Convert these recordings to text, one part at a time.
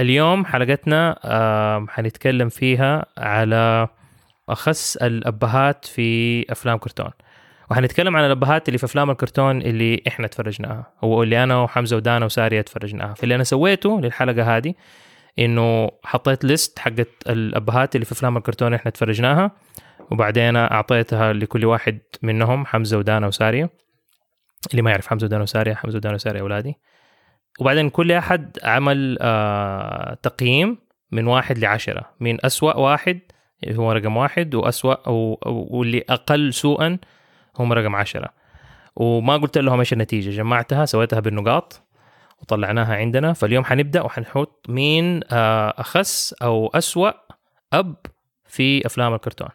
اليوم حلقتنا حنتكلم فيها على اخس الأبهات في أفلام كرتون. وحنتكلم عن الأبهات اللي في أفلام الكرتون اللي إحنا تفرجناها. هو اللي أنا وحمزة ودانا وسارية تفرجناها. فاللي أنا سويته للحلقة هذه إنه حطيت ليست حقت الأبهات اللي في أفلام الكرتون إحنا تفرجناها وبعدين أعطيتها لكل واحد منهم حمزة ودانا وسارية. اللي ما يعرف حمزة ودانا وسارية حمزة ودانا وسارية أولادي. وبعدين كل أحد عمل آه تقييم من واحد لعشرة. من أسوأ واحد؟ هو رقم واحد وأسوأ واللي أقل سوءا هم رقم عشرة. وما قلت لهم إيش النتيجة. جمعتها سويتها بالنقاط وطلعناها عندنا. فاليوم حنبدأ وحنحط مين آه أخس أو أسوأ أب في أفلام الكرتون.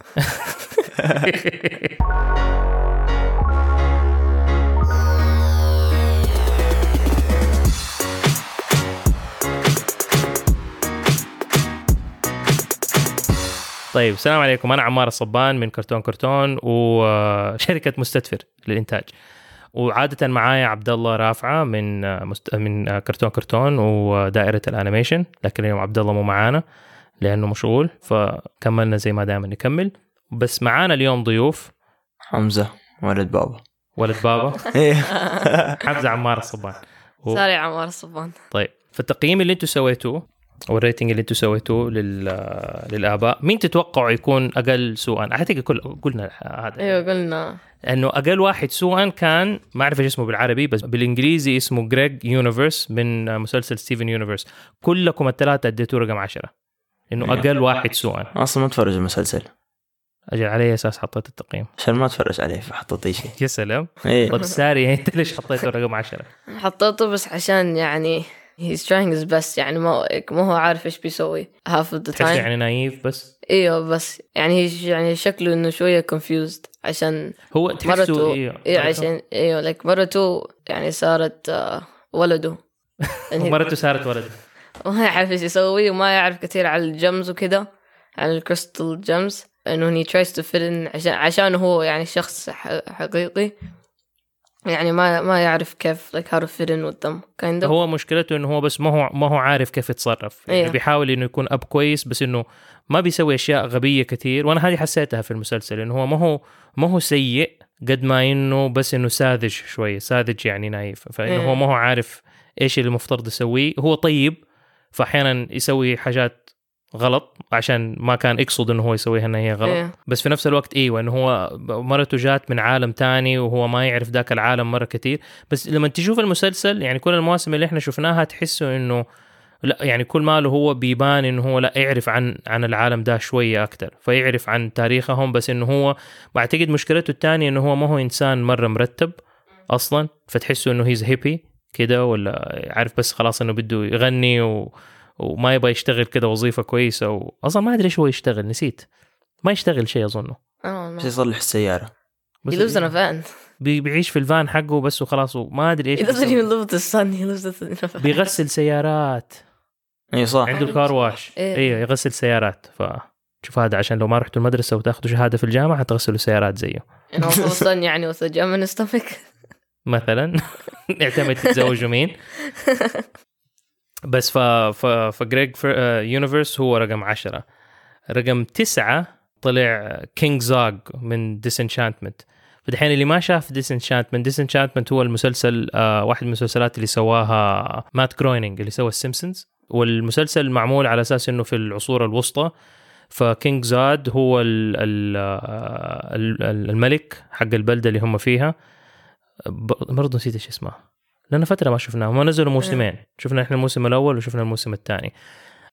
طيب السلام عليكم. أنا عمار الصبان من كرتون كرتون وشركه مستدفر للإنتاج. وعادة معايا عبد الله رافعة من مست... من كرتون كرتون ودائرة الأنيميشن لكن اليوم عبد الله مو معانا لأنه مشغول فكملنا زي ما دائما نكمل. بس معانا اليوم ضيوف. حمزة ولد بابا. ولد بابا. إيه. حمزة عمار الصبان. و- ساري عمار الصبان. طيب فالتقييم اللي أنتم سويتوه وال rating اللي أنتم سويتوه لل... للآباء. مين تتوقعوا يكون أقل سوءا؟ أعتقد كل قلنا هذا. أيوه قلنا. انه أقل واحد سوءا كان ما أعرف إيش اسمه بالعربي بس بالإنجليزي اسمه جريج يونيفرس من مسلسل ستيفن يونيفرس كلكم الثلاثة أديتوه رقم عشرة. انه أقل واحد سوءا. أصلا ما اتفرج المسلسل. أجل على اي أساس حطيت التقييم. عشان ما اتفرج عليه فحطيت أي شيء. يا سلام. طيب ساري أنت ليش حطيته رقم عشرة؟ حطيته بس عشان يعني he's trying his best يعني ما ما هو عارف إيش بيسوي. Half of the تحس time. يعني نايف بس؟ إيوه بس يعني هي يعني شكله إنه شوية confused عشان هو تحسه أيوه إيه عشان إيوه لك مرته يعني صارت آه، ولده. يعني مرته صارت ولد ما يعرف إيش يسوي وما يعرف كثير على الجمز وكذا على الكريستال جمز انه he tries to fit in عشان عشان هو يعني شخص حقيقي. يعني ما ما يعرف كيف like how to fit in with them kind of. هو مشكلته إنه هو بس ما هو ما هو عارف كيف يتصرف. يعني أيوه. بيحاول إنه يكون اب كويس بس إنه ما بيسوي أشياء غبية كثير. وأنا هذه حسيتها في المسلسل إنه هو ما هو ما هو سيء قد ما إنه بس إنه ساذج شوية ساذج يعني naive. فإنه أيوه. هو ما هو عارف إيش اللي المفترض يسويه. هو طيب فأحيانا يسوي حاجات غلط عشان ما كان يقصد إنه هو يسويها إنها هي غلط. إيه. بس في نفس الوقت إيوه إنه هو مرته جات من عالم تاني وهو ما يعرف ذاك العالم مرة كثير بس لما تشوف المسلسل يعني كل المواسم اللي إحنا شفناها تحسه إنه لا يعني كل ماله هو بيبان إنه هو لا يعرف عن عن العالم ده شوية أكثر فيعرف عن تاريخهم بس إنه هو بعتقد مشكلته الثانية إنه هو ما هو إنسان مرة مرتب أصلا. فتحسه إنه هيز هيبي كده ولا عارف بس خلاص إنه بده يغني و... وما يبغى يشتغل كده وظيفة كويسة و... أصلا ما أدري إيش هو يشتغل نسيت. ما يشتغل شيء أظنه. don't بس. يصلح السيارة he lives in a van. بي- بيعيش في الفان حقه بس وخلاص وما أدري إيش he doesn't بيسوي. even live with his son. He lives in a van بيغسل سيارات. اي صح. عنده الكار واش. إيه. أيوه يغسل سيارات. ف شوف هذا عشان لو ما رحتوا المدرسة وتاخذوا شهادة في الجامعة حتغسلوا سيارات زيه. And يعني with a stomach. مثلا. يعتمد تتزوجوا مين بس ف ف فجريج يونيفرس هو رقم عشرة. رقم تسعة طلع كينج زوج من ديسنتشانتمنت فدحين اللي ما شاف ديسنتشانتمنت ديسنتشانتمنت هو المسلسل آه واحد من المسلسلات اللي سواها مات جروينينج اللي سوى السيمبسونز والمسلسل معمول على أساس إنه في العصور الوسطى. فكينج زوج هو ال الملك حق البلدة اللي هم فيها. برضه نسيت إيش اسمها لنا فترة ما شفناها هم نزلوا موسمين. شفنا إحنا الموسم الأول وشفنا الموسم الثاني.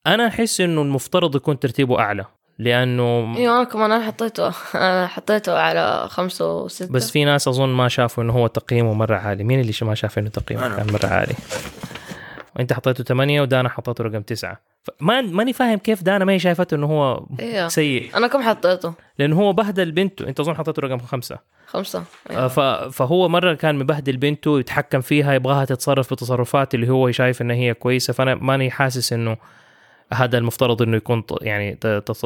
أنا أحس إنه المفترض يكون ترتيبه أعلى لأنه أيوه أنا كمان حطيته أنا حطيته على خمسة وستة. بس في ناس أظن ما شافوا إنه هو تقييمه مرة عالي. مين اللي ما شاف إنه تقييمه. كان مرة عالي؟ وانت حطيته ثمانية ودانا حطيته رقم تسعة. ما ماني فاهم كيف دانا ما هي شايفته إنه هو أيوه سيء. أنا كم حطيته؟ لأنه هو بهدل بنته. أنت أظن حطيته رقم خمسة. خمسة. أيوة. آه، ف- فهو مرة كان مبهدل بنته يتحكم فيها يبغاها تتصرف بتصرفات اللي هو شايف إنها هي كويسة. فأنا ماني حاسس إنه هذا المفترض إنه يكون يعني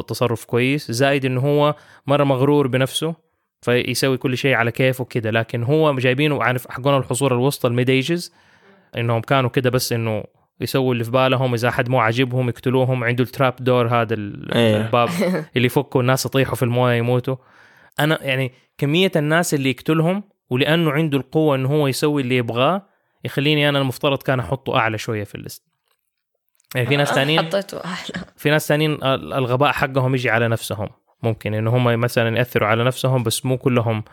تصرف كويس. زائد إنه هو مرة مغرور بنفسه فيسوي كل شيء على كيفه كده لكن هو جايبينه عارف حقون الحصول الوسطى الميد أيجز. إنهم كانوا كده بس إنه يسووا اللي في بالهم إذا أحد مو عاجبهم يقتلوهم عنده التراب دور هذا إيه. الباب اللي يفكوا الناس يطيحوا في الموية يموتوا أنا يعني كمية الناس اللي يقتلهم ولأنه عنده القوة إنه هو يسوي اللي يبغاه يخليني أنا المفترض كان أحطه أعلى شوية في الليست يعني في ناس ثانيين حطيته أحلى في ناس ثانيين ال- الغباء حقهم يجي على نفسهم ممكن إنه هم مثلا يأثروا على نفسهم بس مو كلهم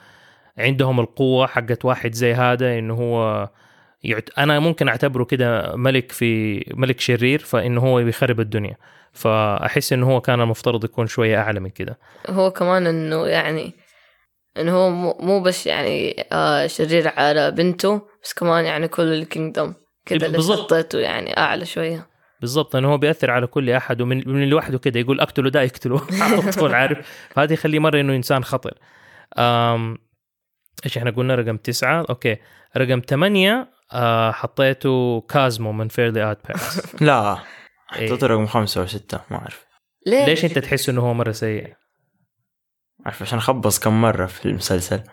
عندهم القوة حقت واحد زي هذا إنه هو. أنا ممكن أعتبره كده ملك في ملك شرير فانه هو بيخرب الدنيا. فأحس انه هو كان المفترض يكون شوية أعلى من كده. هو كمان إنه يعني انه هو مو- بس يعني آه شرير على بنته بس كمان يعني كل ال kingdom كذا اللي بالضبط. حطيته يعني أعلى شوية. بالضبط. إنه هو بيأثر على كل أحد ومن من لوحده كده يقول اقتله ده يقتله على طول عارف؟ فهذا يخليه مرة إنه إنسان خطر. إيش إحنا قلنا؟ رقم تسعة. okay. رقم ثمانية آه حطيته كوزمو من فيرلي اود بيرنتس لا إيه. حطيت رقم خمسة أو ستة ما أعرف ليه؟ ليش أنت تحس إنه هو مرة سيء؟ أعرف عشان خبص كم مرة في المسلسل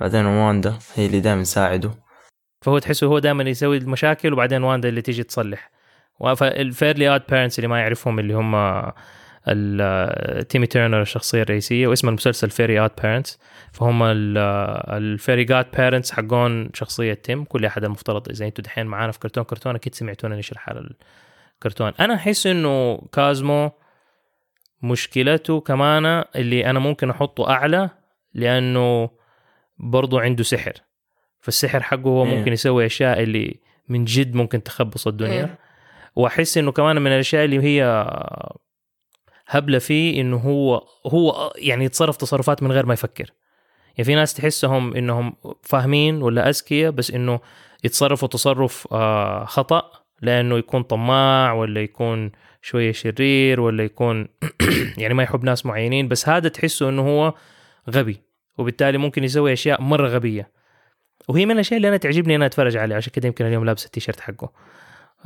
بعدين واندا هي اللي دائما تساعده فهو تحسه هو دائما يسوي المشاكل وبعدين واندا اللي تيجي تصلح فالفيرلي اود بيرنتس اللي ما يعرفهم اللي هم تيمي تيرنر الشخصية الرئيسية واسم المسلسل فيرلي اود بيرنتس فهم ال fairy godparents حقون شخصية تيم كل أحد المفترض إذا أنتم دحين معانا في كرتون كرتون أكيد سمعتونا نشرح على الكرتون أنا أحس إنه كازمو مشكلته كمان اللي أنا ممكن أحطه أعلى لأنه برضو عنده سحر فالسحر حقه هو إيه. ممكن يسوي أشياء اللي من جد ممكن تخبص الدنيا إيه. وأحس إنه كمان من الأشياء اللي هي هبلة فيه إنه هو هو يعني يتصرف تصرفات من غير ما يفكر. يعني في ناس تحسهم إنهم فاهمين ولا أذكياء بس إنه يتصرفوا تصرف آه، خطأ لأنه يكون طماع ولا يكون شوية شرير ولا يكون يعني ما يحب ناس معينين بس هذا تحسه إنه هو غبي. وبالتالي ممكن يسوي أشياء مرة غبية. وهي من الأشياء اللي أنا تعجبني أنا أتفرج عليها عشان كده يمكن اليوم لابس التيشيرت حقه.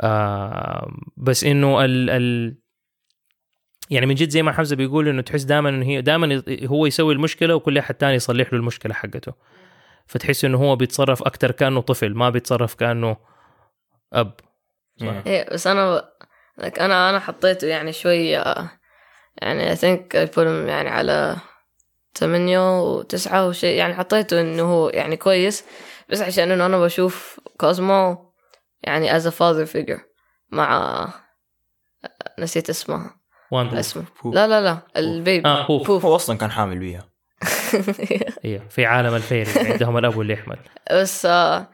آه بس إنه ال ال يعني من جد زي ما حمزة بيقول إنه تحس دائما انه هي دائما هو يسوي المشكلة وكل أحد تاني يصلح له المشكلة حقته. فتحس إنه هو بيتصرف أكثر كأنه طفل ما بيتصرف كأنه أب. إيه. إيه بس أنا like أنا أنا حطيته يعني شوي آه، يعني I put him يعني على ثمانية وتسعة وشيء يعني حطيته إنه هو يعني كويس بس عشان إنه أنا بشوف كوزمو يعني as a father figure مع نسيت اسمها. واندا اسمه بوف. لا لا لا. البيبي آه بوف. هو أصلا كان حامل بيها أيوه في عالم الفيري عندهم الأب واللي يحمل بس آه،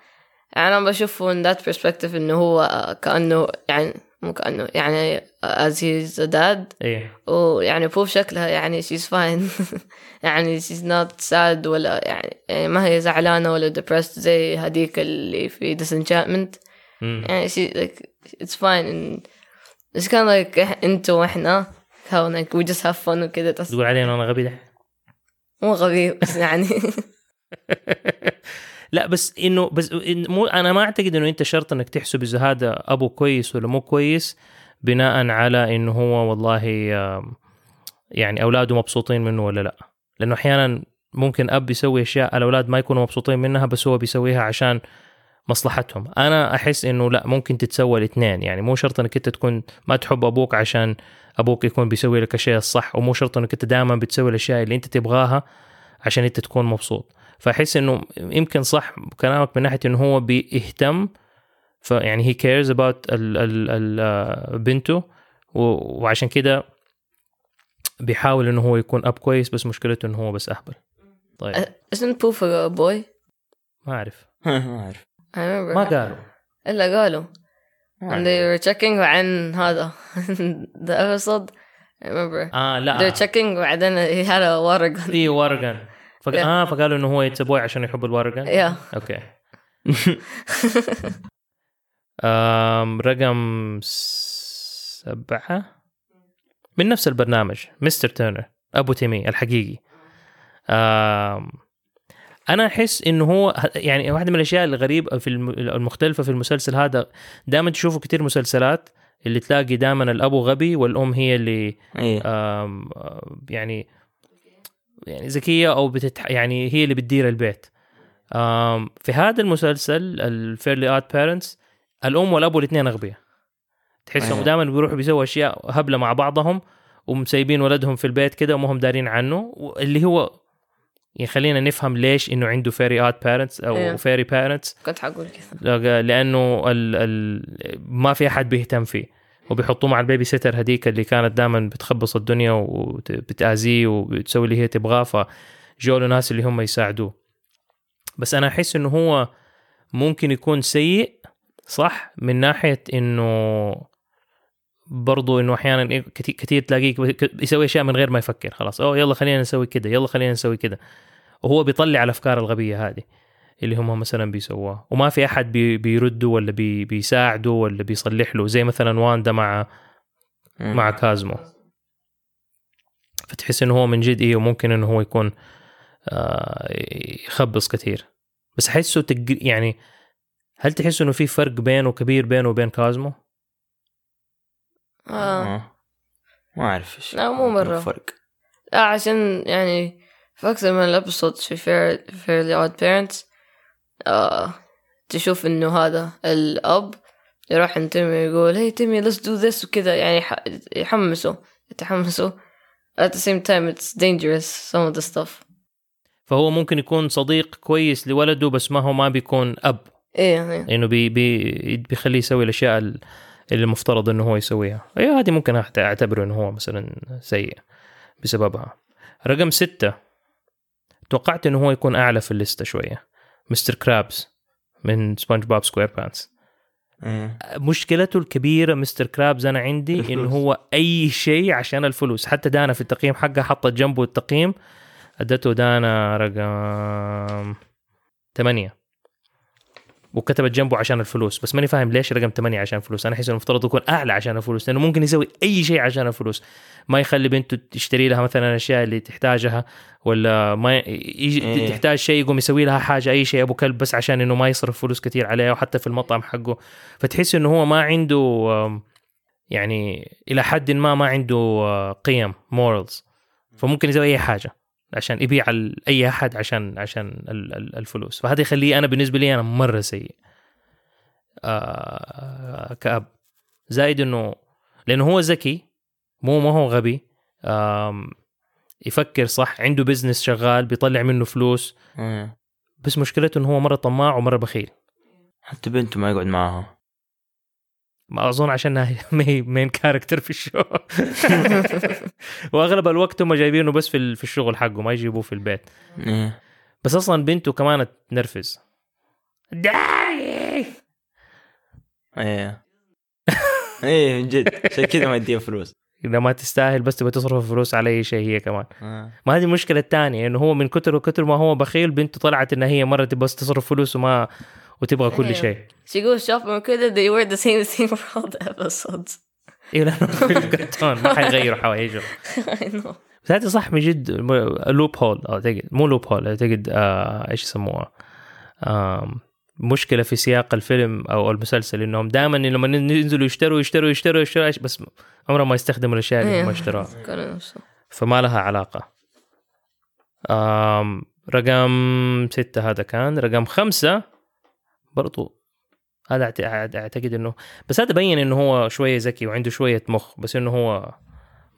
يعني أنا بشوفه من that perspective إنه هو آه، كأنه يعني مو كأنه يعني as he's a dad. إيه. ويعني بوف شكلها يعني she's fine. يعني she's not sad ولا يعني, يعني ما هي زعلانة ولا depressed زي هذيك اللي في disenchantment. مم. يعني she like it's of like إح- انت وإحنا just have fun وكده. بس تقول علينا أنا غبي ده مو غبي بس يعني. لا بس إنه بس إن مو أنا ما أعتقد إنه أنت شرط إنك تحسب إذا هذا أبو كويس ولا مو كويس بناء على إنه هو والله يعني أولاده مبسوطين منه ولا لا. لأنه أحيانا ممكن أب يسوي أشياء الأولاد ما يكونوا مبسوطين منها بس هو بيسويها عشان مصلحتهم. أنا أحس إنه لا ممكن تتسوى الاثنين. يعني مو شرط إنك أنت تكون ما تحب أبوك عشان أبوك يكون بيسوي لك الشيء الصح ومو شرط إنك أنت دائما بتسوي الأشياء اللي أنت تبغاها عشان أنت تكون مبسوط. فأحس إنه يمكن صح كلامك من ناحية إنه هو بيهتم فيعني he cares about ال ال ال بنته وعشان كده بيحاول إنه هو يكون اب كويس بس مشكلته إنه هو بس أهبل. طيب. Isn't Poof a boy? ما أعرف. ما remember ما قالوا. إلا قالوا. and أعرف. they were checking عن هذا. The episode. I remember. آه لا. They're checking وبعدين he had a water gun. في ورقن فق... Yeah. آه فقالوا إنه هو يتسبوي عشان يحب الورقن yeah. أوكي. آم رقم سبعة. من نفس البرنامج مستر تيرنر أبو تيمي الحقيقي. آم أنا أحس انه هو يعني واحدة من الأشياء الغريبة في الم- المختلفة في المسلسل هذا دائما تشوفوا كثير مسلسلات اللي تلاقي دائما الأبو غبي والأم هي اللي آم، آه، يعني يعني ذكية أو بتتح يعني هي اللي بتدير البيت. آم، في هذا المسلسل الفيرلي اود بيرنتس الأم والاب والاثنين أغبياء. تحسهم أيوة. دائما بيروحوا بيسووا أشياء هبلة مع بعضهم ومسيبين ولدهم في البيت كده وما هم دارين عنه اللي هو يخلينا نفهم ليش إنه عنده fairy godparents أو أيوة. fairy parents كنت حقول كذا لأنه ال ال ما في أحد بيهتم فيه. وبيحطوه مع ال babysitter هذيك اللي كانت دائما بتخبص الدنيا وبتأذيه وبتسوي اللي هي تبغاه فجوا له ناس اللي هم يساعدوه. بس أنا أحس إنه هو ممكن يكون سيء صح؟ من ناحية إنه برضو إنه أحيانا إيه كتير تلاقيه يسوي أشياء من غير ما يفكر خلاص أوه يلا خلينا نسوي كده يلا خلينا نسوي كده وهو بيطلع الافكار الغبية هذه اللي هم مثلا بيسووها وما في أحد بي بيرده ولا بي بيساعده ولا بيصلح له زي مثلا واندا مع. مع كازمو فتحس إنه هو من جد إيه وممكن إنه هو يكون آه يخبص كثير بس أحسه. يعني هل تحس إنه في فرق بينه كبير بينه وبين كوزمو؟ آه. آه. ما أعرف إيش لا، مو مرة. الفرق لا عشان يعني في أكثر من ال episodes في فير فيرلي اود بيرنتس آه تشوف إنه هذا الأب يروح عند تيمي يقول hey تيمي let's do this وكذا يعني يح- يحمسه يتحمسوا at the same time it's dangerous some of the stuff فهو ممكن يكون صديق كويس لولده بس ما هو ما بيكون أب إيه إيه لأنه بي بي بيخليه يسوي الأشياء ال- اللي المفترض إنه هو يسويها. أيوه هذه ممكن أعتبره إنه هو مثلا سيء بسببها. رقم ستة توقعت إنه هو يكون أعلى في الليستة شوية. مستر كرابس من سبونج بوب سكوير بانس. مشكلته الكبيرة مستر كرابز أنا عندي الفلوس. إنه هو أي شيء عشان الفلوس. حتى دانا في التقييم حقها حطت جنبه التقييم. أدته دانا رقم ثمانية. وكتبت جنبه عشان الفلوس بس ماني فاهم ليش رقم ثمانية عشان الفلوس أنا أحس المفترض يكون أعلى عشان الفلوس لأنه ممكن يسوي أي شيء عشان الفلوس. ما يخلي بنته تشتري لها مثلا الاشياء اللي تحتاجها ولا ما يجي إيه. تحتاج شيء يقوم يسوي لها حاجة أي شيء أبو كلب بس عشان إنه ما يصرف فلوس كثير عليها وحتى في المطعم حقه. فتحس إنه هو ما عنده يعني إلى حد ما ما عنده آه، قيم morals فممكن يسوي أي حاجة. عشان يبيع أي أحد عشان عشان ال- ال- الفلوس. فهذا يخليه أنا بالنسبة لي أنا مرة سيء. آه كأب. زائد إنه لأنه هو ذكي مو ما هو غبي. يفكر صح عنده business شغال بيطلع منه فلوس. إيه. بس مشكلته إنه هو مرة طماع ومرة بخيل. حتى بنته ما يقعد معاها. ما أظن عشانها ما هي main character في ال show. وأغلب الوقت هم جايبينه بس في ال- في الشغل حقه ما يجيبوه في البيت. إيه. بس أصلا بنته كمان تنرفز. داي إيه. إيه من جد. عشان كذا ما اديها فلوس. إذا ما تستاهل بس تبغى تصرف فلوس على أي شيء هي كمان. آه. ما هذه المشكلة الثانية إنه هو من كتر وكتر ما هو بخيل بنته طلعت انها هي مرة تبغى بس تصرف فلوس وما وتبغى كل أيوه. شيء. She goes shopping وكذا they wear the same thing for all the episodes أيوه لأنه كرتون ما حيغيروا حوايجه I know. بس هذه صح من جد لوب هول اعتقد مو لوب هول اعتقد آه إيش يسموها آم، مشكلة في سياق الفيلم أو المسلسل إنهم دائما لما ينزلوا يشتروا يشتروا يشتروا يشتروا بس عمرهم ما يستخدموا الأشياء اللي هم. اشتروها نفسه فما لها علاقة. رقم ستة هذا كان. رقم خمسة برضو هذا أعتقد إنه بس هذا بين إنه هو شوية ذكي وعنده شوية مخ بس إنه هو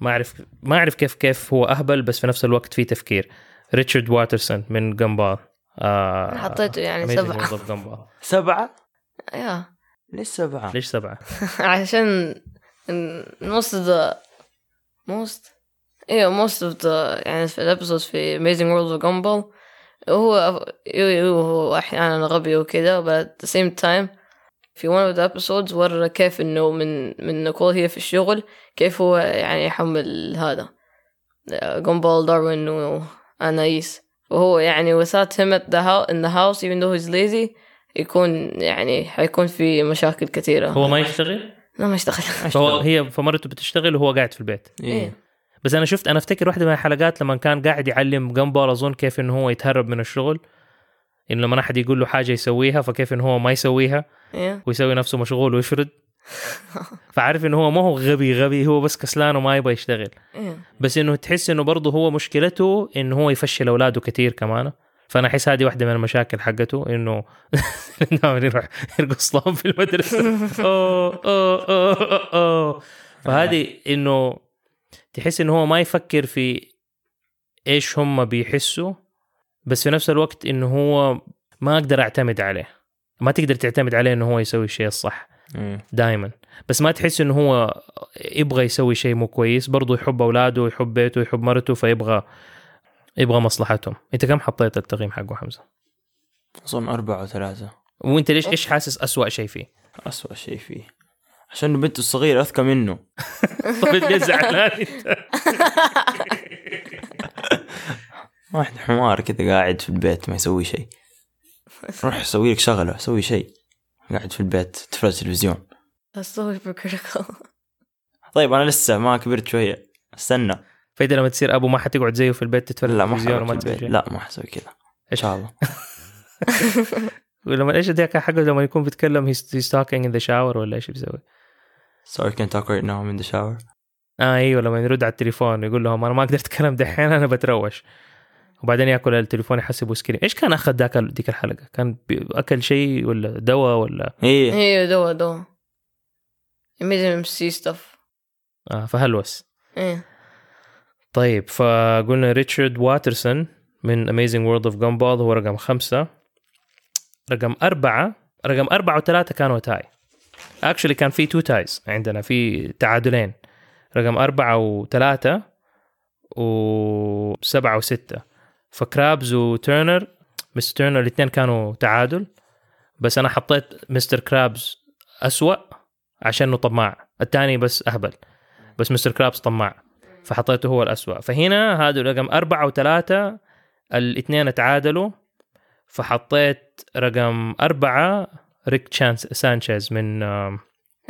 ما أعرف ما أعرف كيف كيف هو أهبل بس في نفس الوقت في تفكير ريتشارد واترسون من جمبال آه حطيته يعني Gumball. سبعة؟ yeah ليش سبعة؟ ليش سبعة؟ عشان most of the most أيوه most of the يعني في ال episodes في Amazing World of Gumball هو هو أحيانا غبي وكذا but at the same time في one of the episodes ورى كيف إنه من من نيكول هي في الشغل كيف هو يعني يحمل هذا جومبال داروين و Anais وهو يعني without him at the house in the house even though he's lazy يكون يعني حيكون في مشاكل كثيرة. هو ما يشتغل؟ لا ما اشتغل فهو هي فمرته بتشتغل وهو قاعد في البيت. إيه. بس أنا شفت أنا أفتكر واحدة من الحلقات لما كان قاعد يعلم جمبال أظن كيف إنه هو يتهرب من الشغل إنه لما أحد يقول له حاجة يسويها فكيف إنه هو ما يسويها إيه. ويسوي نفسه مشغول ويشرد فعارف إنه هو ما هو غبي غبي هو بس كسلان وما يبغى يشتغل إيه. بس إنه تحس إنه برضه هو مشكلته إنه هو يفشل أولاده كثير كمان فأنا أحس هذه واحدة من المشاكل حقته إنه دائما يروح يرقص لهم في المدرسة أوه أوه أوه أوه. فهذه إنه تحس انه هو ما يفكر في إيش هم بيحسوا بس في نفس الوقت انه هو ما أقدر أعتمد عليه. ما تقدر تعتمد عليه إنه هو يسوي الشيء الصح إيه. دائما بس ما تحس انه هو يبغى يسوي شيء مو كويس برضه يحب أولاده يحب بيته يحب مرته فيبغى يبغى مصلحتهم. أنت كم حطيت التقييم حقه حمزة؟ أظن أربعة وثلاثة. وإنت ليش إيش حاسس أسوأ شيء فيه؟ أسوأ شيء فيه. عشان بنته الصغيرة أذكى منه. طيب ليه زعلان. انت واحد حمار كذا قاعد في البيت ما يسوي شيء. روح سوي لك شغلة سوي شيء. قاعد في البيت تتفرج تلفزيون. طيب أنا لسه ما كبرت شوية. أستنى. فاذا لما تصير أبو ما حتقعد زيه في البيت تتفرج لا ما لا ما حسوي كذا إن إيش شاء الله. ولما إيش ذاك حقه لما يكون بيتكلم he's, he's talking in the shower ولا إيش بيسوي؟ sorry can talk right now I'm in the shower. آه أيوه لما يرد على التليفون يقول لهم أنا ما أقدر أتكلم دحين أنا بتروش. وبعدين يأكل التليفون يحسب سكرين إيش كان أخذ ذاك ديك الحلقة؟ كان أكل شيء ولا دواء ولا؟ إيه. أيوه دوا دوا. It made him see stuff. آه فهلوس. إيه. طيب فقلنا ريتشارد واترسون من Amazing World of Gumball هو رقم خمسة. رقم أربعة رقم أربعة وثلاثة كانوا tie. actually كان في two ties عندنا في تعادلين. رقم أربعة وثلاثة وسبعة وستة. فكرابز وتيرنر مستر تيرنر الاثنين كانوا تعادل. بس أنا حطيت مستر كرابز أسوأ عشانه طماع. الثاني بس أهبل. بس مستر كرابز طماع. فحطيته هو الأسوأ. فهنا هذا رقم أربعة وثلاثة الاثنين تعادلوا. فحطيت رقم أربعة ريك سانشيز سانشيز من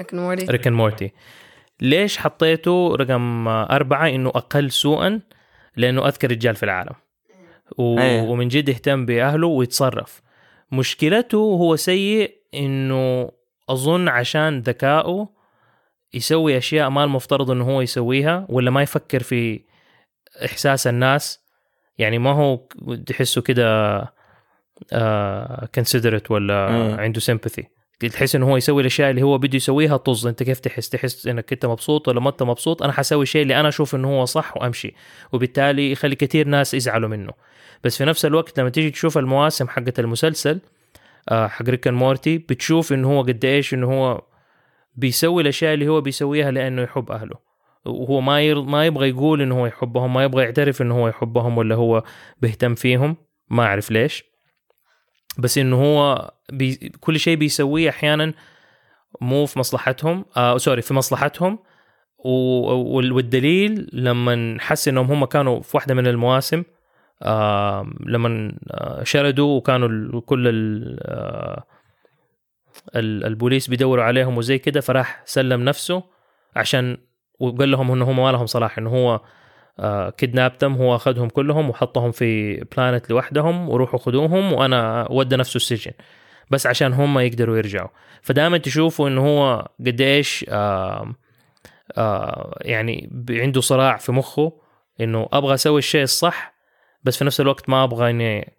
and Morty. ريك أند مورتي. ليش حطيته رقم أربعة؟ إنه أقل سوءا لأنه أذكى رجال في العالم. و... أيه. ومن جد يهتم بأهله ويتصرف. مشكلته هو سيء إنه أظن عشان ذكائه يسوي أشياء ما المفترض إنه هو يسويها ولا ما يفكر في إحساس الناس. يعني ما هو تحسه كده آه considerate ولا أيه. عنده sympathy. تحس إنه هو يسوي الأشياء اللي هو بده يسويها طز. أنت كيف تحس؟ تحس إنك أنت مبسوط ولا ما أنت مبسوط؟ أنا حسوي الشيء اللي أنا أشوف إنه هو صح وأمشي. وبالتالي يخلي كثير ناس يزعلوا منه. بس في نفس الوقت لما تيجي تشوف المواسم حقت المسلسل آه، حق ريك and مورتي بتشوف إنه هو قد إيش إنه هو بيسوي الأشياء اللي هو بيسويها لأنه يحب أهله. وهو ما ير... ما يبغى يقول إنه هو يحبهم ما يبغى يعترف إنه هو يحبهم ولا هو بيهتم فيهم. ما أعرف ليش. بس إنه هو بي... كل شيء بيسويه أحيانا مو في مصلحتهم آه sorry في مصلحتهم والدليل لما حس إنهم هم كانوا في واحدة من المواسم آه لما آه، شردوا وكانوا كل. آه ال- البوليس بيدوروا عليهم وزي كده فراح سلم نفسه عشان وقال لهم إنه هم ما لهم صلاح إنه هو كدنابتم هو أخذهم كلهم وحطهم في بلانت لوحدهم وروحوا خذوهم وأنا ودى نفسه السجن. بس عشان هم يقدروا يرجعوا. فدائما تشوفوا إنه هو قديش آه آه يعني عنده صراع في مخه إنه أبغى أسوي الشيء الصح بس في نفس الوقت ما أبغى إني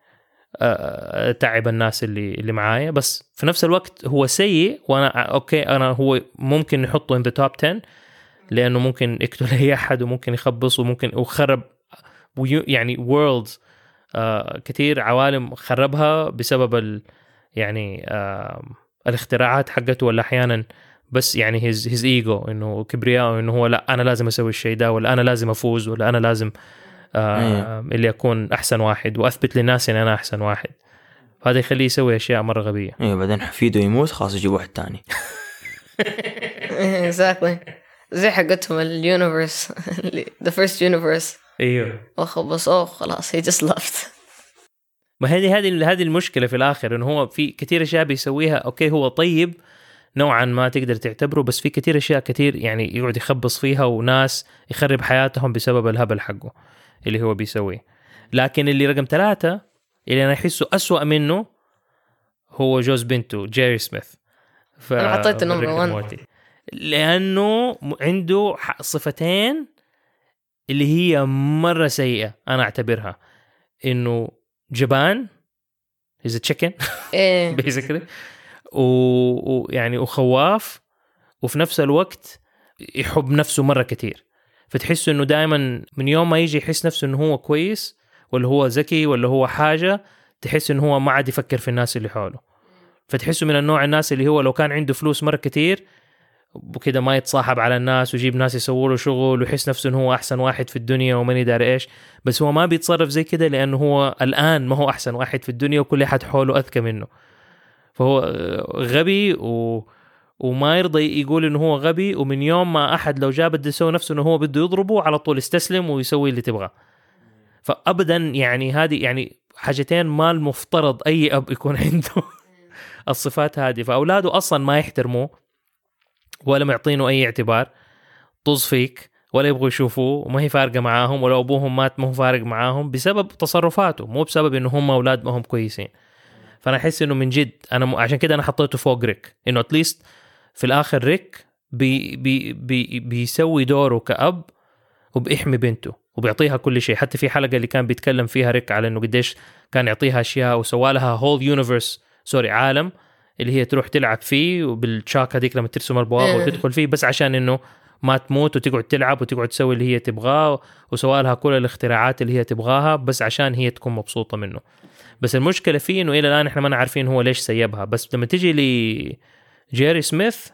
آه، أتعب الناس اللي اللي معايا. بس في نفس الوقت هو سيء وأنا okay أنا هو ممكن نحطه in the top 10 لأنه ممكن يقتل أي أحد وممكن يخبص وممكن وخرب يعني worlds آه كثير عوالم خربها بسبب ال يعني آه الاختراعات حقته ولا أحيانا بس يعني his his ego إنه كبرياء انه هو لا أنا لازم أسوي الشيء ده ولا أنا لازم أفوز ولا أنا لازم آه اللي اكون أحسن واحد وأثبت للناس اني أنا أحسن واحد. هذا يخليه يسوي أشياء مرة غبية. أيوه بعدين حفيده يموت خلاص يجيبوا واحد تاني. Exactly. زي حقتهم ال universe the first universe أيوه. وخبصوه خلاص he just left ما هذه هذه هذه المشكلة في الآخر إنه هو في كثير أشياء بيسويها. okay هو طيب نوعا ما تقدر تعتبره بس في كثير أشياء كثير يعني يقعد يخبص فيها وناس يخرب حياتهم بسبب الهبل حقه اللي هو بيسويه. لكن اللي رقم ثلاثة اللي أنا أحسه أسوأ منه هو جوز بنته جيري سميث. ف... أنا حطيته number 1 لأنه عنده صفتين اللي هي مرة سيئة أنا أعتبرها. إنه جبان هيز تشيكن بيسكلي ويعني وخواف وفي نفس الوقت يحب نفسه مرة كتير. فتحس إنه دائما من يوم ما يجي يحس نفسه إنه هو كويس ولا هو ذكي ولا هو حاجة تحس إنه هو ما عاد يفكر في الناس اللي حوله. فتحسه من النوع الناس اللي هو لو كان عنده فلوس مرة كتير وكده ما يتصاحب على الناس ويجيب ناس يسووا له شغل ويحس نفسه إنه هو أحسن واحد في الدنيا وماني داري إيش. بس هو ما بيتصرف زي كده لأنه هو الآن ما هو أحسن واحد في الدنيا وكل أحد حوله أذكى منه. فهو غبي و... وما يرضى يقول إنه هو غبي ومن يوم ما أحد لو جاب بده يسوي نفسه إنه هو بده يضربه على طول يستسلم ويسوي اللي تبغاه. فابدا يعني هذه يعني حاجتين ما المفترض أي أب يكون عنده الصفات هذه. فأولاده أصلا ما يحترموه. ولا معطينه أي اعتبار طز فيك ولا يبغوا يشوفوه وما هي فارقة معاهم ولو أبوهم مات ما هو فارق معاهم بسبب تصرفاته مو بسبب إنه هم أولاد ما هم كويسين. فأنا أحس إنه من جد أنا م... عشان كده أنا حطيته فوق ريك إنه at least في الآخر ريك بي بي بي بيسوي دوره كأب وبيحمي بنته وبيعطيها كل شيء. حتى في حلقة اللي كان بيتكلم فيها ريك على إنه قديش كان يعطيها أشياء وسوى لها whole universe sorry عالم. اللي هي تروح تلعب فيه وبالشاك هذيك لما ترسم البوابه إيه. وتدخل فيه بس عشان إنه ما تموت وتقعد تلعب وتقعد تسوي اللي هي تبغاه وسوى لها كل الاختراعات اللي هي تبغاها بس عشان هي تكون مبسوطة منه. بس المشكلة فيه إنه إلى الآن إحنا ما عارفين هو ليش سيبها. بس لما تجي لجيري سميث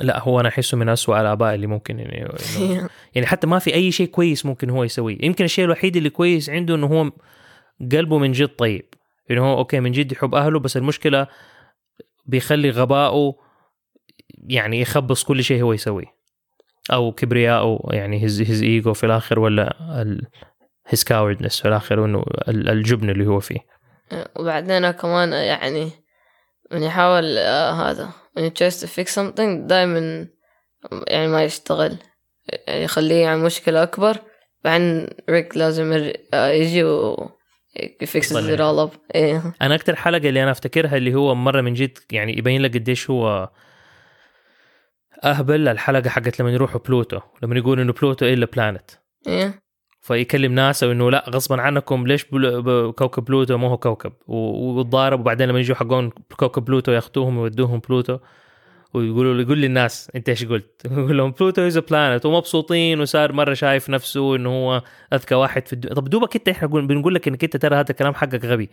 لا هو أنا أحسه من أسوأ الآباء اللي ممكن يعني يعني حتى ما في أي شيء كويس ممكن هو يسويه. يمكن الشيء الوحيد اللي كويس عنده إنه هو قلبه من جد طيب. انه هو okay من جد يحب أهله بس المشكلة بيخلي غبائه يعني يخبص كل شيء هو يسويه. أو كبرياءه يعني his his ego في الآخر ولا his cowardness في الآخر انه ال- الجبن اللي هو فيه. وبعدين كمان يعني من يحاول آه هذا when he tries to fix something دائما يعني ما يشتغل. يعني يخليه يعني مشكلة أكبر. بعدين ريك لازم آه يجي و it all up. إيه. أنا أكثر حلقة اللي أنا أفتكرها اللي هو مرة من جد يعني يبين لك قديش هو أهبل الحلقة حقت لما يروحوا بلوتو لما يقول إنه بلوتو is a planet. إيه. فيكلم ناسا إنه لا غصبا عنكم ليش بلوتو كوكب بلوتو ما هو كوكب؟ و- ويتضارب وبعدين لما يجوا حقون كوكب بلوتو ياخذوهم ويودوهم بلوتو. ويقولوا يقول للناس أنت إيش قلت؟ يقول لهم بلوتو is planet ومبسوطين وصار مرة شايف نفسه إنه هو أذكى واحد في الدنيا طب دوبك أنت إحنا قول- بنقول لك إنك أنت ترى هذا الكلام حقك غبي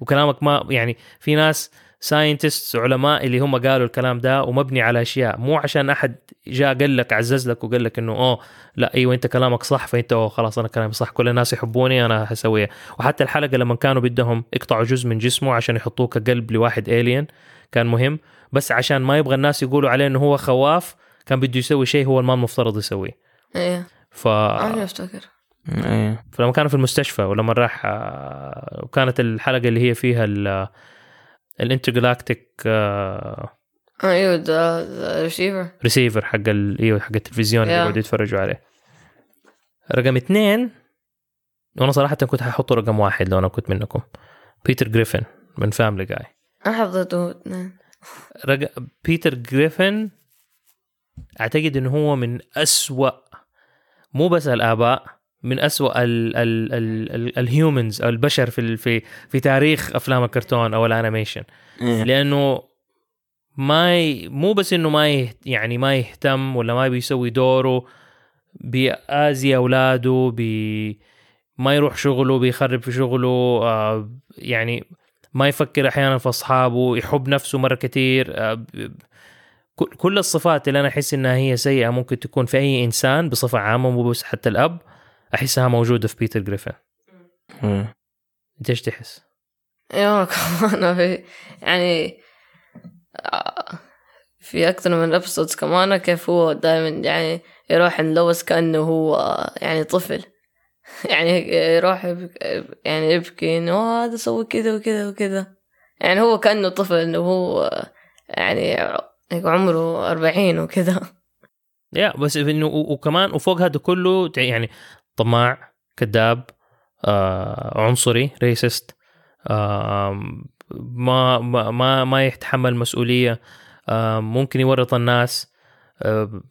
وكلامك ما يعني في ناس scientist علماء اللي هم قالوا الكلام ده ومبني على أشياء مو عشان أحد جاء قال لك عزز لك وقال لك إنه أوه لا أيوه أنت كلامك صح فأنت أوه خلاص أنا كلامي صح كل الناس يحبوني أنا حسويها وحتى الحلقة لما كانوا بدهم يقطعوا جزء من جسمه عشان يحطوه كقلب لواحد alien كان مهم. بس عشان ما يبغى الناس يقولوا عليه إنه هو خواف كان بده يسوي شيء هو ما المفترض يسويه. إيه. ف... أنا أفتكر. إيه. فلما كانوا في المستشفى ولما راح آه، وكانت الحلقة اللي هي فيها ال ال intergalactic آه the receiver receiver حق. إيوه حق التلفزيون اللي. يقعدوا يتفرجوا عليه. رقم اثنين وأنا صراحة كنت ححطه رقم واحد لو أنا كنت منكم. بيتر جريفن من فاملي جاي أنا حضرته اثنين رق... بيتر جريفن أعتقد إنه هو من أسوأ مو بس الآباء من أسوأ ال ال ال ال ال humans أو البشر في في في تاريخ أفلام الكرتون أو ال animation إيه. لأنه ما ي... مو بس إنه ما يه... يعني ما يهتم ولا ما بيسوي دوره بيأذي أولاده بي ما يروح شغله بيخرب في شغله آه يعني ما يفكر أحيانا في أصحابه يحب نفسه مرة كثير آه كل- كل الصفات اللي أنا أحس إنها هي سيئة ممكن تكون في أي إنسان بصفة عامة مو بس حتى الأب أحسها موجودة في بيتر جريفن. أنت إيش تحس؟ أيوه كمان في يعني آه، في أكثر من episodes كمان كيف هو دائما يعني يروح نلوث كأنه هو يعني طفل يعني يروح يبكي يعني يبكي إنه "آه، هذا سوى كذا وكذا وكذا. يعني هو كأنه طفل إنه هو يعني عمره أربعين وكذا. yeah بس إنه وكمان وفوق هذا كله يعني طماع كذاب آه عنصري racist آه ما ما ما, يتحمل مسؤولية آه ممكن يورط الناس آه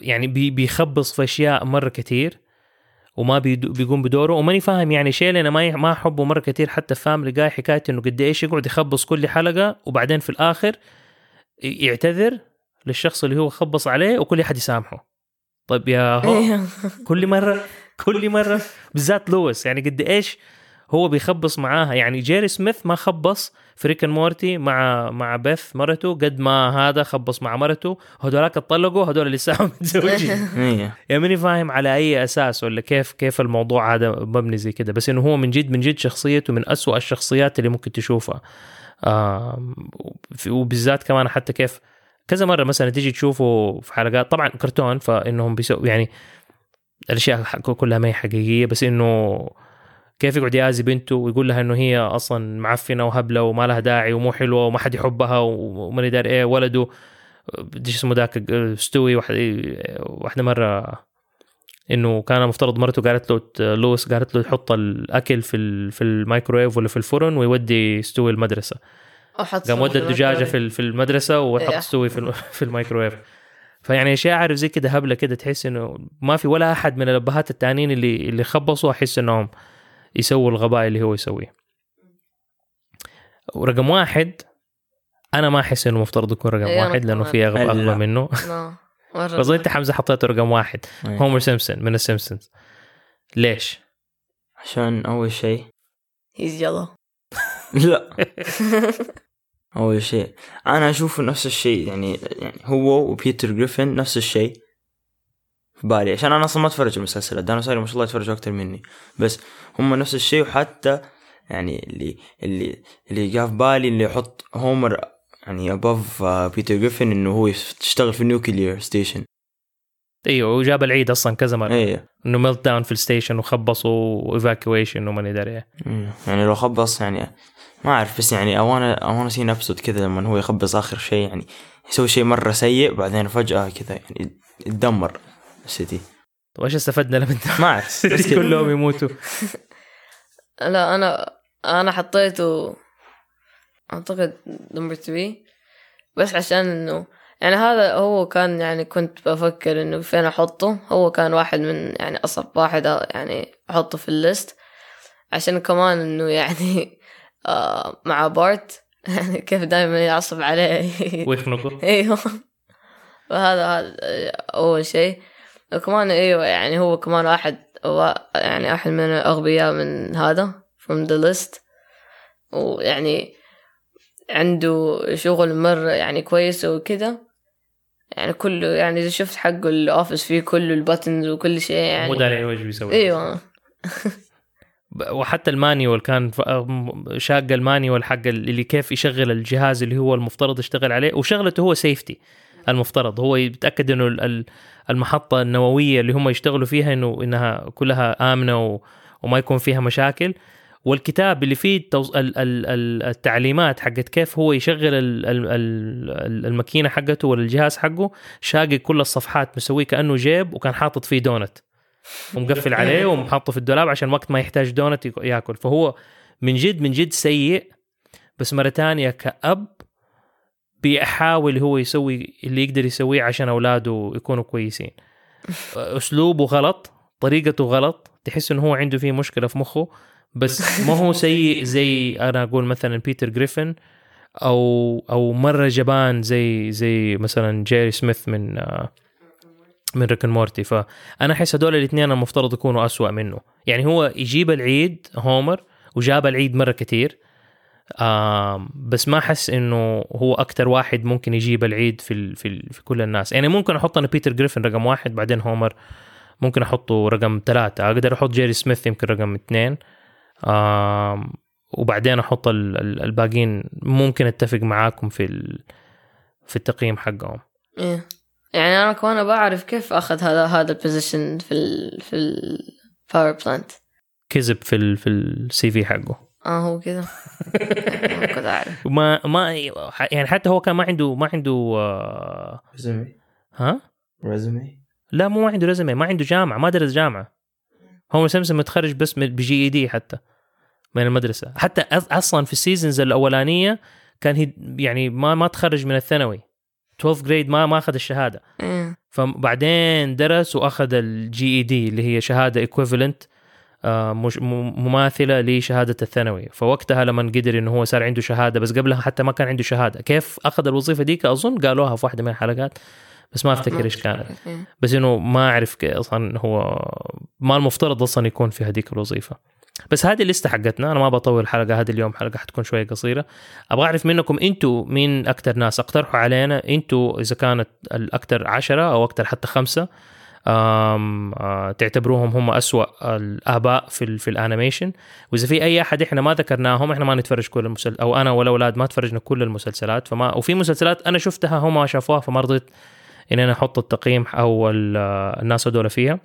يعني بي بيخبص في أشياء مرة كتير. وما بيقوم بدوره وماني فاهم يعني شيء أنا ما ما احبه مره كثير حتى في فاملي جاي حكايه إنه قد إيش يقعد يخبص كل حلقة وبعدين في الآخر يعتذر للشخص اللي هو خبص عليه وكل أحد يسامحه طيب يا هو إيه. كل مرة كل مرة بالذات لويس يعني قد إيش هو بيخبص معاها. يعني جيري سميث ما خبص في ريك أند مورتي مع مع بيث مرته قد ما هذا خبص مع مرته هذولاك اتطلقوا هذول اللي لسه متزوجين إيه. يعني ماني فاهم على أي أساس ولا كيف كيف الموضوع هذا مبني زي كده. بس إنه هو من جد من جد شخصيته من أسوأ الشخصيات اللي ممكن تشوفها. وفي- وبالذات كمان حتى كيف كذا مرة مثلا تيجي تشوفه في حلقات طبعا كرتون فإنهم بيسوي يعني الأشياء كلها ما هي حقيقية بس إنه كيف يقعد يأذي بنته ويقول لها إنه هي أصلا معفنة وهبلة وما لها داعي ومو حلوة وما حد يحبها وماني داري إيه ولده. إيش اسمه ذاك؟ ستوي. واحد واحدة مرة إنه كان المفترض مرته قالت له لويس قالت له يحط الأكل في في الميكرويف ولا في الفرن ويودي ستوي المدرسة. قام ودى الدجاجة في في المدرسة وحط إيه. ستوي في في الميكرويف. فيعني أشياء عارف زي كده هبلة كده تحس إنه ما في ولا أحد من الأبهات التانيين اللي اللي خبصوا أحس إنهم يسووا الغباء اللي هو يسويه. ورقم واحد أنا ما أحس إنه مفترض يكون رقم أنا واحد لأنه. في اغبى لا. أغبى منه. بس أنت حمزة حطيته رقم واحد. إيه. هومر سيمبسون من السيمبسونز. ليش؟ عشان أول شيء. he's يلا لا. أول شيء. أنا أشوف نفس الشيء يعني يعني هو وبيتر جريفن نفس الشيء. في بالي عشان أنا أصلا ما أتفرج أنا صاير ما شاء الله يتفرجوا أكثر مني. بس هم نفس الشيء وحتى يعني اللي اللي اللي جاء في بالي اللي يحط هومر يعني above بيتر جريفن إنه هو يشتغل في ال nuclear station أيوه وجاب العيد أصلا كذا مرة. إيه. إنه meltdown في ال station وخبصوا و evacuation وماني داري إيه. يعني لو خبص يعني ما أعرف بس يعني اوانا اوانا سي ابسط كذا لما هو يخبص آخر شيء يعني يسوي شيء مرة سيء بعدين فجأة كذا يعني يتدمر. السيتي طيب إيش استفدنا لما انت ما أعرف. كلهم يموتوا. لا أنا أنا حطيته أعتقد نمبر 3 بس عشان انه يعني هذا هو كان يعني كنت بفكر إنه فين أحطه. هو كان واحد من يعني أصعب واحد يعني أحطه في الليست. عشان كمان إنه يعني آه مع بارت. يعني كيف دائما يعصب عليه. ويخنقوا أيوه. فهذا هذا أول شيء. وكمان إيوه يعني هو كمان واحد هو يعني واحد من الأغبياء من هذا from the list. ويعني عنده شغل مرة يعني كويس وكذا يعني كله يعني إذا شفت حقه ال office فيه كله ال buttons وكل شيء مو يعني داري إيش بيسوي. أيوة. ب- وحتى ال manual كان شاق ال manual حق اللي كيف يشغل الجهاز اللي هو المفترض يشتغل عليه وشغلته هو safety المفترض. هو يتأكد إنه المحطة النووية اللي هم يشتغلوا فيها إنه إنها كلها آمنة و- وما يكون فيها مشاكل. والكتاب اللي فيه التوز... ال... ال... ال- التعليمات حقت كيف هو يشغل ال... ال... ال- الماكينة حقته ولا الجهاز حقه شاقق كل الصفحات مسويه كأنه جيب وكان حاطط فيه دونت. ومقفل عليه ومحطه في الدولاب عشان وقت ما يحتاج دونت ياكل. فهو من جد من جد سيء بس مرة تانية كأب بيحاول هو يسوي اللي يقدر يسويه عشان أولاده يكونوا كويسين. أسلوبه غلط طريقته غلط تحس إنه هو عنده فيه مشكلة في مخه بس ما هو سيء زي أنا أقول مثلا Peter Griffin أو أو مرة جبان زي زي مثلا Jerry Smith من آه، من Rick Morty فأنا أحس هدول الاثنين المفترض يكونوا أسوأ منه. يعني هو يجيب العيد Homer وجاب العيد مرة كتير. آم بس ما أحس إنه هو أكتر واحد ممكن يجيب العيد في ال في, ال في كل الناس. يعني ممكن أحط أنا Peter Griffin رقم واحد بعدين Homer ممكن أحطه رقم ثلاثة. أقدر أحط Jerry Smith يمكن رقم اثنين. وبعدين أحط ال- ال- الباقيين. ممكن أتفق معاكم في في التقييم حقهم. إيه. يعني أنا كمان بعرف كيف أخذ هذا هذا ال position في ال في ال power plant كذب في ال في ال CV حقه. آه هو كذا ما كنت أعرف. ما ما يعني حتى هو كان ما عنده ما عنده آه، resume. ها؟ resume؟ لا مو ما عنده resume ما عنده جامعة ما درس جامعة. هو سمسم متخرج بس من- ب GED حتى من المدرسة. حتى أصلا في ال seasons الأولانية كان هي يعني ما ما تخرج من الثانوي. 12 grade ما ما أخذ الشهادة. إيه. فبعدين درس وأخذ ال GED اللي هي شهادة equivalent مش م- مماثلة لشهادة الثانوي. فوقتها لما قدر إنه هو صار عنده شهادة بس قبلها حتى ما كان عنده شهادة. كيف أخذ الوظيفة ديك؟ أظن قالوها في واحدة من الحلقات بس ما أفتكر إيش كانت. إيه. بس إنه ما أعرف أصلا هو ما المفترض أصلا يكون في هذيك الوظيفة. بس هذه الليستة حقتنا. أنا ما بطول الحلقة هذه اليوم حلقة حتكون شوية قصيرة. أبغى أعرف منكم أنتوا مين أكثر ناس. اقترحوا علينا أنتوا إذا كانت الأكثر عشرة أو أكثر حتى آه تعتبروهم هم أسوأ الآباء في في الانيميشن. وإذا في أي أحد إحنا ما ذكرناهم إحنا ما نتفرج كل المسلسلات أو أنا والاولاد ما تفرجنا كل المسلسلات. فما وفي مسلسلات أنا شفتها هم ما شافوها فما رضيت ان أنا أحط التقييم ال- الناس هذول فيها.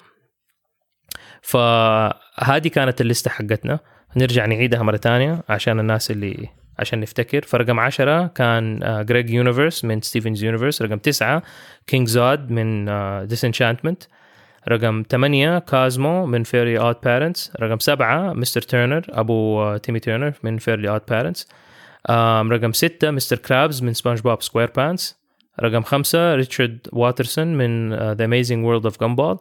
فهذه كانت الليسته حقتنا. نرجع نعيدها مرة ثانية عشان الناس اللي عشان نفتكر. فرقم عشرة كان Greg Universe من Steven's Universe رقم تسعة King Zog من Disenchantment رقم ثمانية Cosmo من Fairly OddParents رقم سبعة Mr. Turner أبو Timmy Turner من Fairly OddParents رقم ستة Mr. Krabs من SpongeBob SquarePants رقم خمسة Richard Watterson من The Amazing World of Gumball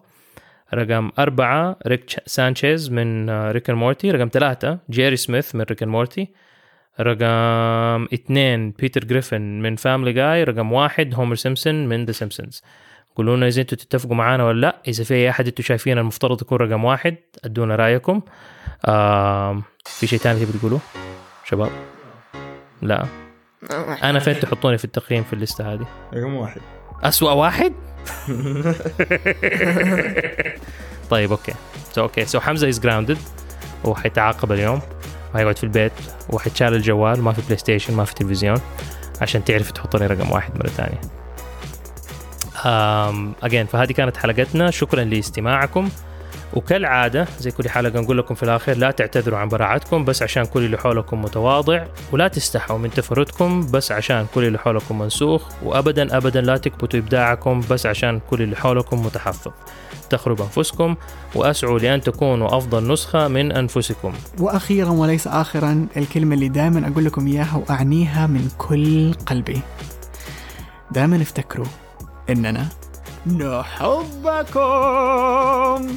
رقم أربعة Rick Sanchez من Rick Morty رقم ثلاثة Jerry Smith من Rick Morty رقم اثنين Peter Griffin من Family Guy رقم واحد Homer Simpson من The Simpsons قولوا لنا إذا أنتوا تتفقوا معانا ولا لا. إذا في أي أحد أنتوا شايفين المفترض يكون رقم واحد أدونا رأيكم. في شيء ثاني تبي تقولوه؟ شباب؟ لا. أنا فين تحطوني في التقييم في الليستة هذه؟ رقم واحد. أسوأ واحد؟ طيب okay. So okay. So حمزة is grounded وحيتعاقب اليوم. وحيقعد في البيت وحيتشال الجوال ما في PlayStation ما في تلفزيون عشان تعرف تحطني رقم واحد مرة ثانية. again فهذه كانت حلقتنا. شكرا لاستماعكم. وكالعادة زي كل حلقة نقول لكم في الآخر لا تعتذروا عن براعتكم بس عشان كل اللي حولكم متواضع ولا تستحوا من تفردكم بس عشان كل اللي حولكم منسوخ وأبدا أبدا لا تكبتوا إبداعكم بس عشان كل اللي حولكم متحفظ. تخرب أنفسكم وأسعوا لأن تكونوا أفضل نسخة من أنفسكم. وأخيرا وليس اخرا الكلمة اللي دائما أقول لكم إياها وأعنيها من كل قلبي. دائما افتكروا إننا نحبكم.